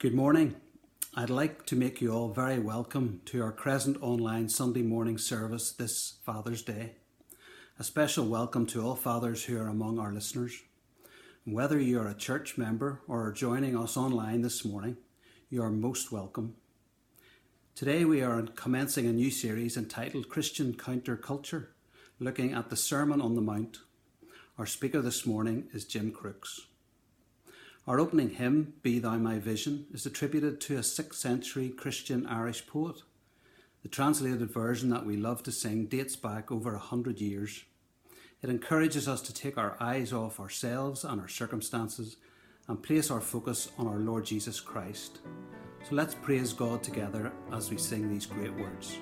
Good morning. I'd like to make you all very welcome to our Crescent Online Sunday morning service this Father's Day. A special welcome to all fathers who are among our listeners. Whether you are a church member or are joining us online this morning, you are most welcome. Today we are commencing a new series entitled Christian Counterculture, looking at the Sermon on the Mount. Our speaker this morning is Jim Crooks. Our opening hymn, Be Thou My Vision, is attributed to a 6th century Christian Irish poet. The translated version that we love to sing dates back over a hundred years. It encourages us to take our eyes off ourselves and our circumstances and place our focus on our Lord Jesus Christ. So let's praise God together as we sing these great words.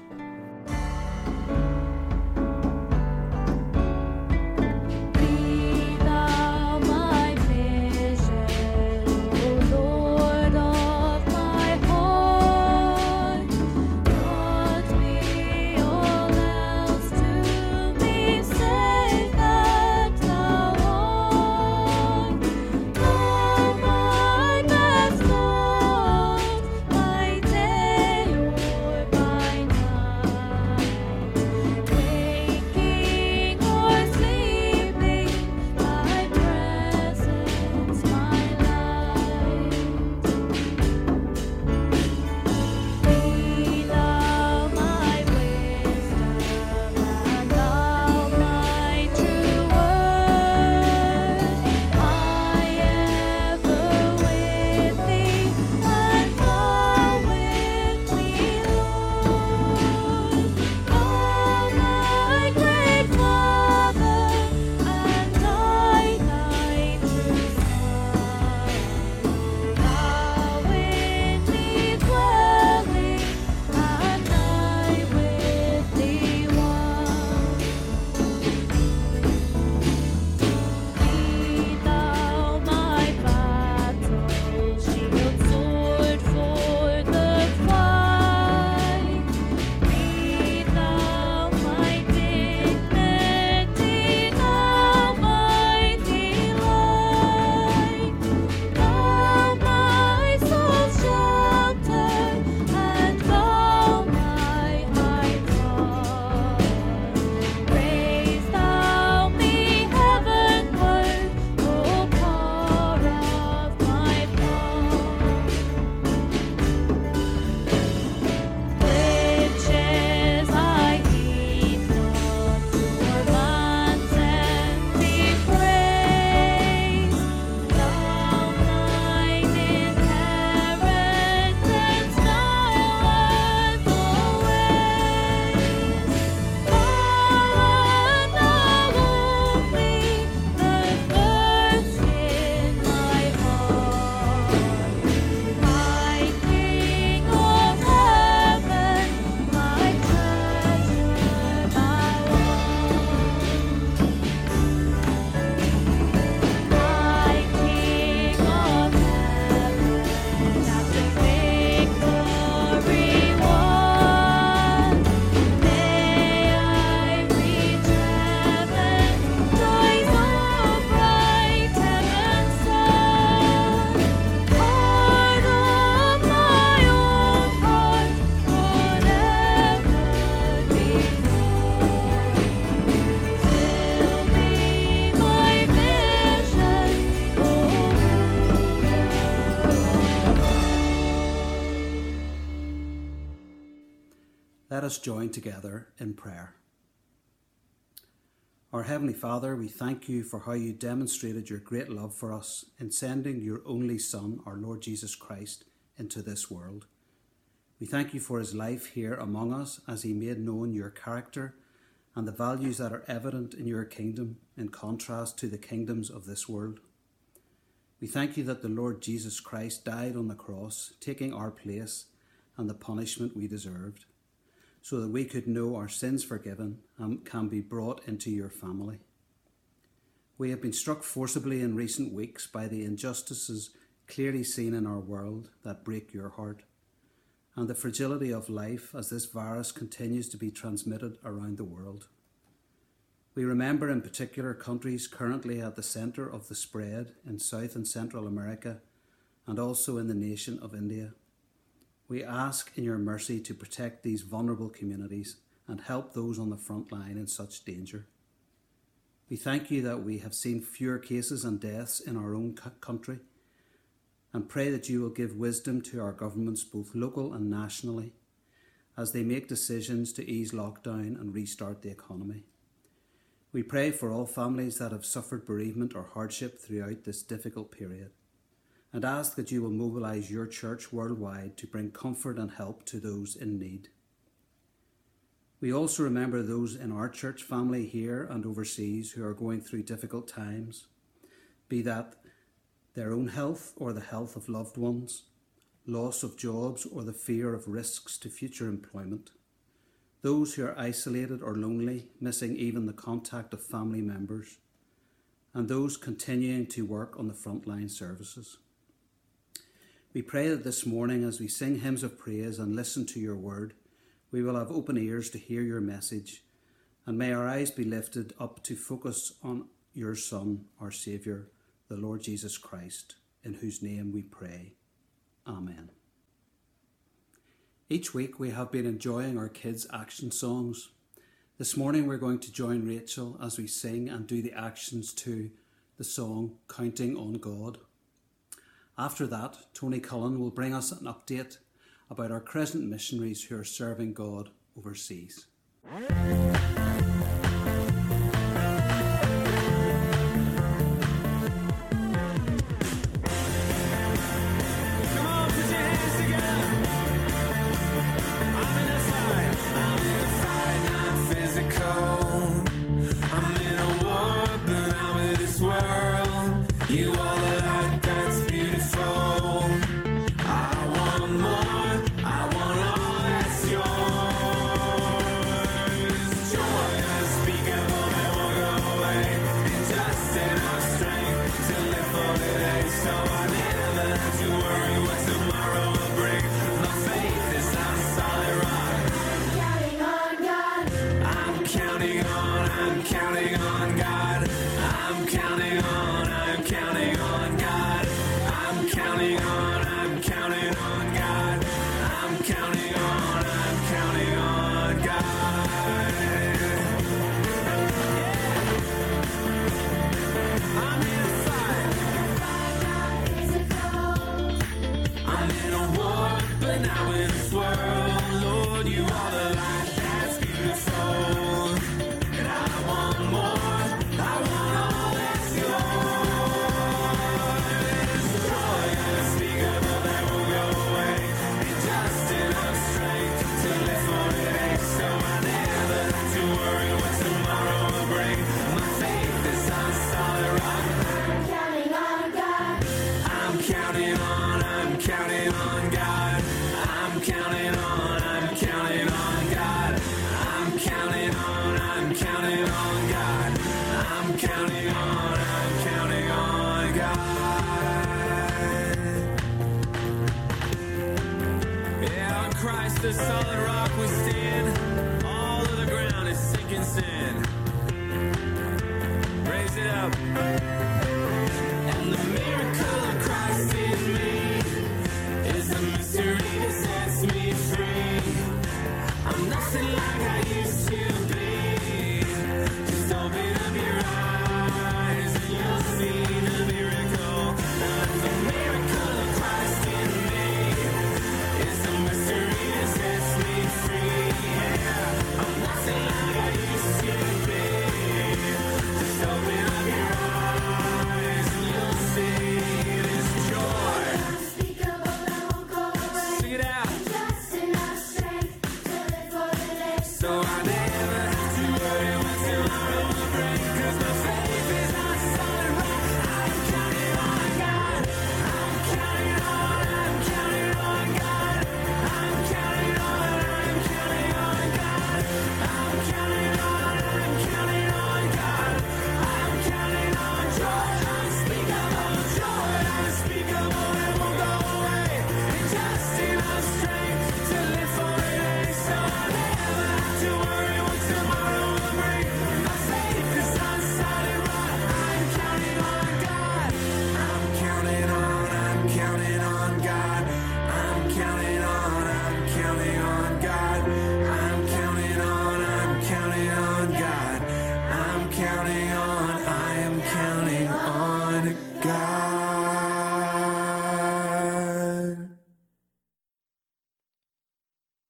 Us join together in prayer. Our Heavenly Father, we thank you for how you demonstrated your great love for us in sending your only Son, our Lord Jesus Christ, into this world. We thank you for his life here among us as he made known your character and the values that are evident in your kingdom in contrast to the kingdoms of this world. We thank you that the Lord Jesus Christ died on the cross, taking our place and the punishment we deserved so that we could know our sins forgiven and can be brought into your family. We have been struck forcibly in recent weeks by the injustices clearly seen in our world that break your heart, and the fragility of life as this virus continues to be transmitted around the world. We remember in particular countries currently at the centre of the spread in South and Central America and also in the nation of India. We ask in your mercy to protect these vulnerable communities and help those on the front line in such danger. We thank you that we have seen fewer cases and deaths in our own country and pray that you will give wisdom to our governments, both local and nationally, as they make decisions to ease lockdown and restart the economy. We pray for all families that have suffered bereavement or hardship throughout this difficult period and ask that you will mobilise your church worldwide to bring comfort and help to those in need. We also remember those in our church family here and overseas who are going through difficult times, be that their own health or the health of loved ones, loss of jobs or the fear of risks to future employment, those who are isolated or lonely, missing even the contact of family members, and those continuing to work on the frontline services. We pray that this morning, as we sing hymns of praise and listen to your word, we will have open ears to hear your message, and may our eyes be lifted up to focus on your Son, our Saviour, the Lord Jesus Christ, in whose name we pray. Amen. Each week we have been enjoying our kids' action songs. This morning we're going to join Rachel as we sing and do the actions to the song Counting on God. After that, Tony Cullen will bring us an update about our Crescent missionaries who are serving God overseas.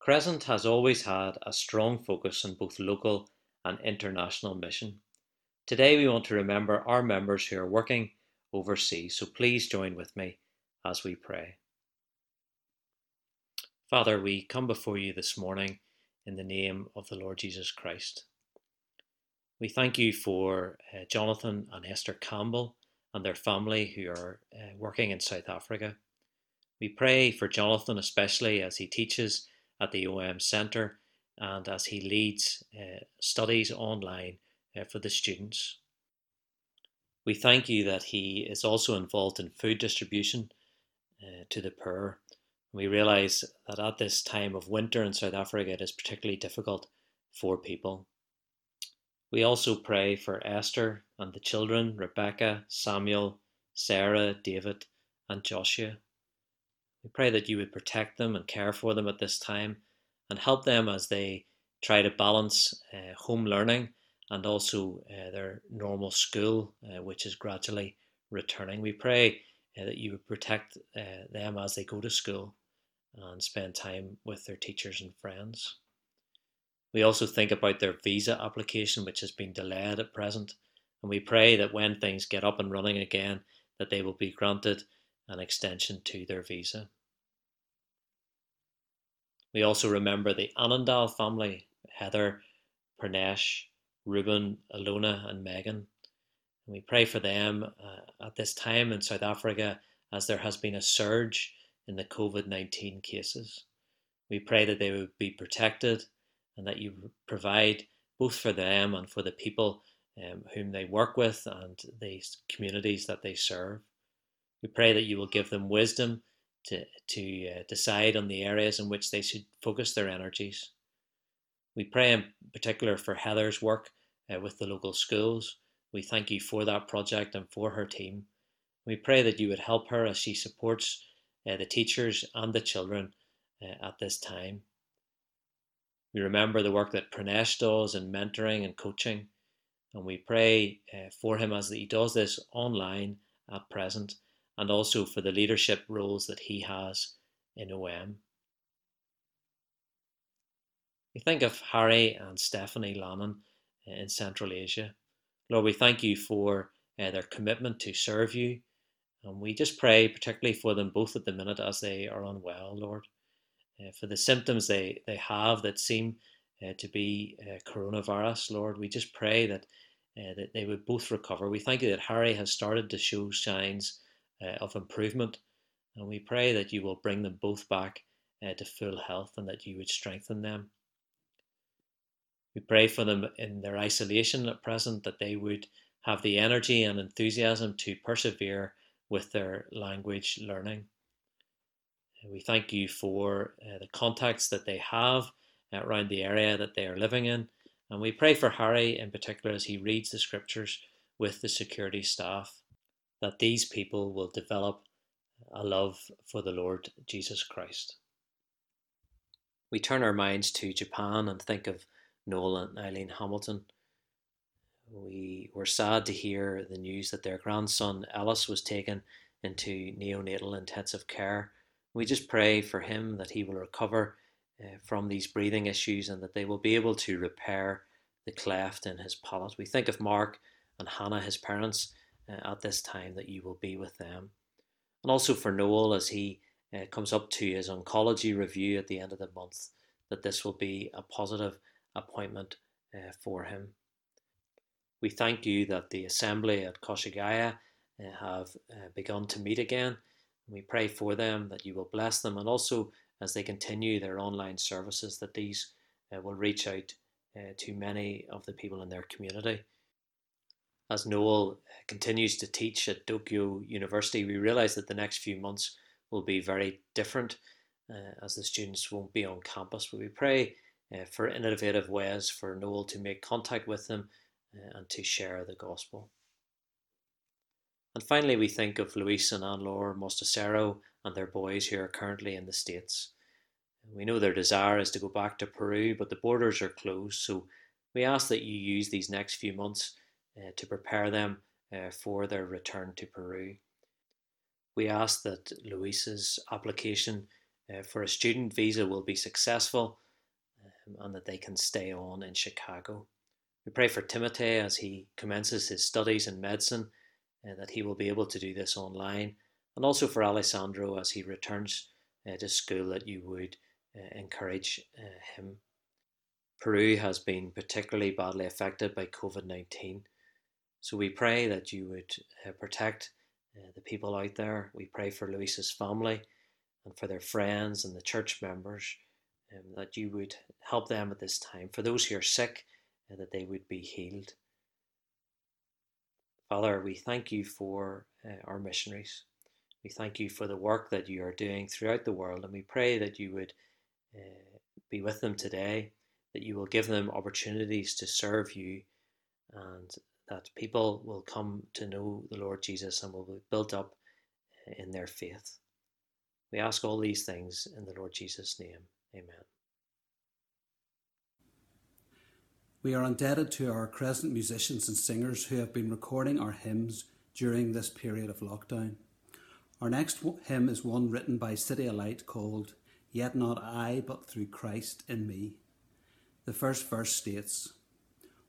Crescent has always had a strong focus on both local and international mission. Today we want to remember our members who are working overseas, so please join with me as we pray. Father, we come before you this morning in the name of the Lord Jesus Christ. We thank you for uh, Jonathan and Esther Campbell and their family who are uh, working in South Africa. We pray for Jonathan, especially as he teaches at the OM Centre and as he leads uh, studies online uh, for the students. We thank you that he is also involved in food distribution uh, to the poor we realize that at this time of winter in South Africa, it is particularly difficult for people. We also pray for Esther and the children, Rebecca, Samuel, Sarah, David, and Joshua. We pray that you would protect them and care for them at this time and help them as they try to balance uh, home learning and also uh, their normal school, uh, which is gradually returning. We pray uh, that you would protect uh, them as they go to school and spend time with their teachers and friends. We also think about their visa application, which has been delayed at present, and we pray that when things get up and running again, that they will be granted an extension to their visa. We also remember the Annandale family, Heather, Pranesh, Ruben, Alona, and Megan. And we pray for them uh, at this time in South Africa as there has been a surge in the COVID 19 cases. We pray that they would be protected and that you provide both for them and for the people um, whom they work with and the communities that they serve. We pray that you will give them wisdom to, to uh, decide on the areas in which they should focus their energies. We pray in particular for Heather's work uh, with the local schools. We thank you for that project and for her team. We pray that you would help her as she supports uh, the teachers and the children uh, at this time. We remember the work that Pranesh does in mentoring and coaching, and we pray uh, for him as he does this online at present, and also for the leadership roles that he has in OM. We think of Harry and Stephanie Lannon in Central Asia. Lord, we thank you for uh, their commitment to serve you and we just pray, particularly for them both at the minute as they are unwell, Lord, uh, for the symptoms they, they have that seem uh, to be uh, coronavirus, Lord. We just pray that uh, that they would both recover. We thank you that Harry has started to show signs uh, of improvement, and we pray that you will bring them both back uh, to full health and that you would strengthen them. We pray for them in their isolation at present that they would have the energy and enthusiasm to persevere with their language learning. We thank you for uh, the contacts that they have around the area that they are living in. And we pray for Harry in particular as he reads the scriptures with the security staff that these people will develop a love for the Lord Jesus Christ. We turn our minds to Japan and think of Noel and Eileen Hamilton we were sad to hear the news that their grandson Ellis was taken into neonatal intensive care. We just pray for him that he will recover uh, from these breathing issues and that they will be able to repair the cleft in his palate. We think of Mark and Hannah, his parents, at this time, that you will be with them. And also for Noel as he uh, comes up to his oncology review at the end of the month, that this will be a positive appointment uh, for him. We thank you that the assembly at Koshigaya uh, have uh, begun to meet again. We pray for them that you will bless them and also as they continue their online services that these uh, will reach out to many of the people in their community. As Noel continues to teach at Dokkyo University, we realize that the next few months will be very different uh, as the students won't be on campus. But we pray uh, for innovative ways for Noel to make contact with them uh, and to share the gospel. And finally, we think of Luis and Anne-Laure Mostasero and their boys who are currently in the States. We know their desire is to go back to Peru, but the borders are closed, so we ask that you use these next few months uh, to prepare them uh, for their return to Peru. We ask that Luis's application uh, for a student visa will be successful um, and that they can stay on in Chicago. We pray for Timothy as he commences his studies in medicine, uh, that he will be able to do this online, and also for Alessandro as he returns uh, to school, that you would uh, encourage uh, him. Peru has been particularly badly affected by COVID 19. So we pray that you would uh, protect uh, the people out there. We pray for Luis's family and for their friends and the church members, um, that you would help them at this time. For those who are sick, uh, that they would be healed. Father, we thank you for uh, our missionaries. We thank you for the work that you are doing throughout the world, and we pray that you would uh, be with them today, that you will give them opportunities to serve you, and that people will come to know the Lord Jesus and will be built up eh, in their faith. We ask all these things in the Lord Jesus' name. Amen. We are indebted to our Crescent musicians and singers who have been recording our hymns during this period of lockdown. Our next hymn is one written by CityAlight called Yet Not I, but Through Christ in Me. The first verse states,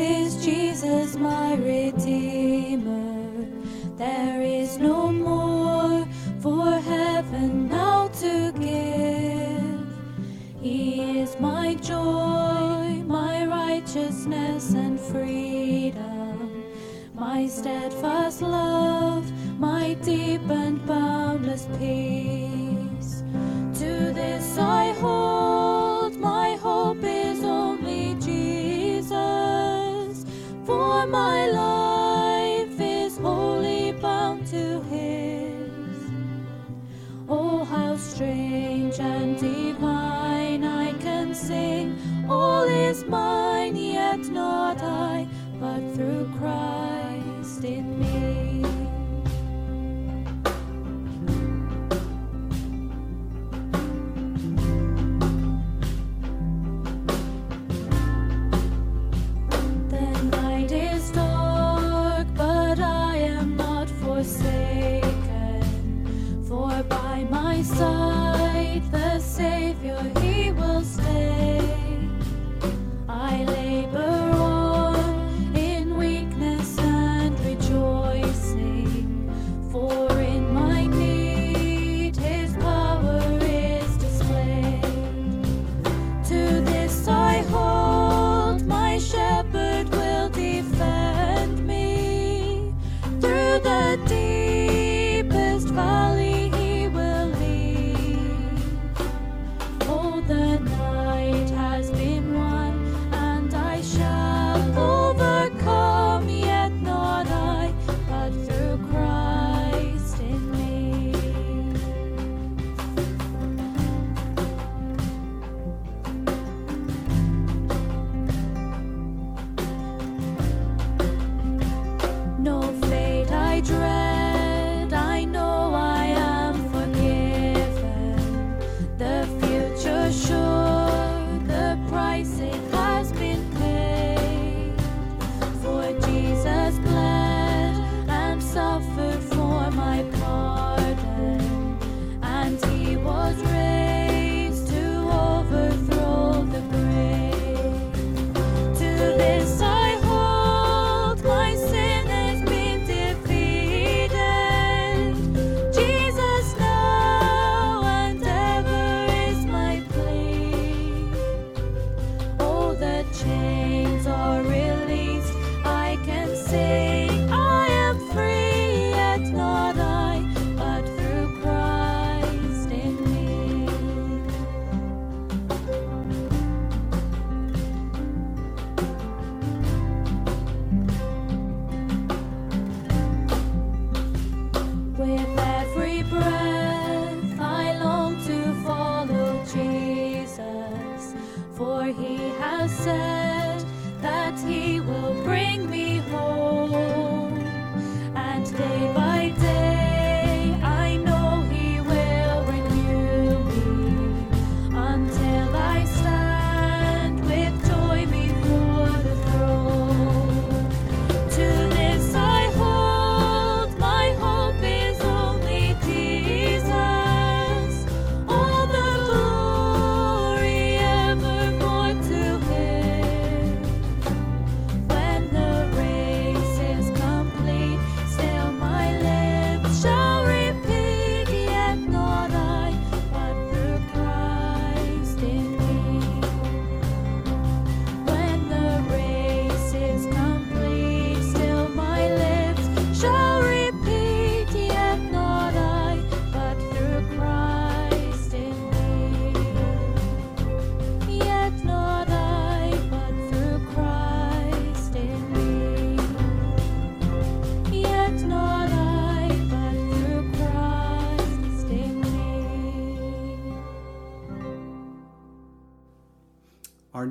is Jesus my Redeemer? There is no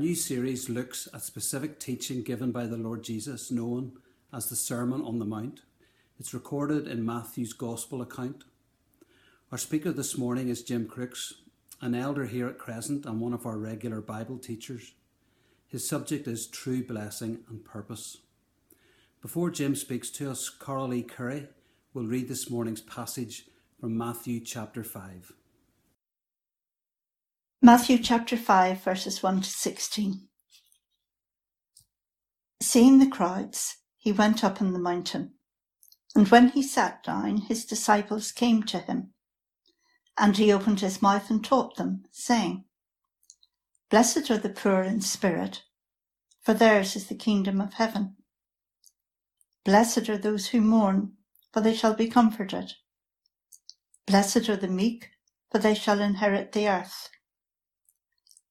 new series looks at specific teaching given by the Lord Jesus, known as the Sermon on the Mount. It's recorded in Matthew's Gospel account. Our speaker this morning is Jim Crooks, an elder here at Crescent and one of our regular Bible teachers. His subject is true blessing and purpose. Before Jim speaks to us, Coralie Curry will read this morning's passage from Matthew chapter 5. Matthew chapter 5, verses 1 to 16. Seeing the crowds, he went up on the mountain. And when he sat down, his disciples came to him. And he opened his mouth and taught them, saying, Blessed are the poor in spirit, for theirs is the kingdom of heaven. Blessed are those who mourn, for they shall be comforted. Blessed are the meek, for they shall inherit the earth.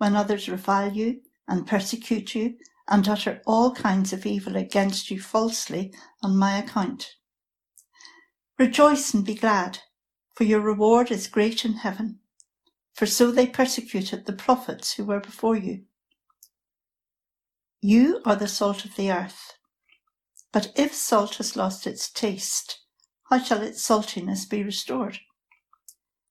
when others revile you and persecute you and utter all kinds of evil against you falsely on my account. Rejoice and be glad, for your reward is great in heaven, for so they persecuted the prophets who were before you. You are the salt of the earth. But if salt has lost its taste, how shall its saltiness be restored?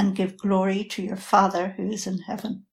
and give glory to your Father who is in heaven.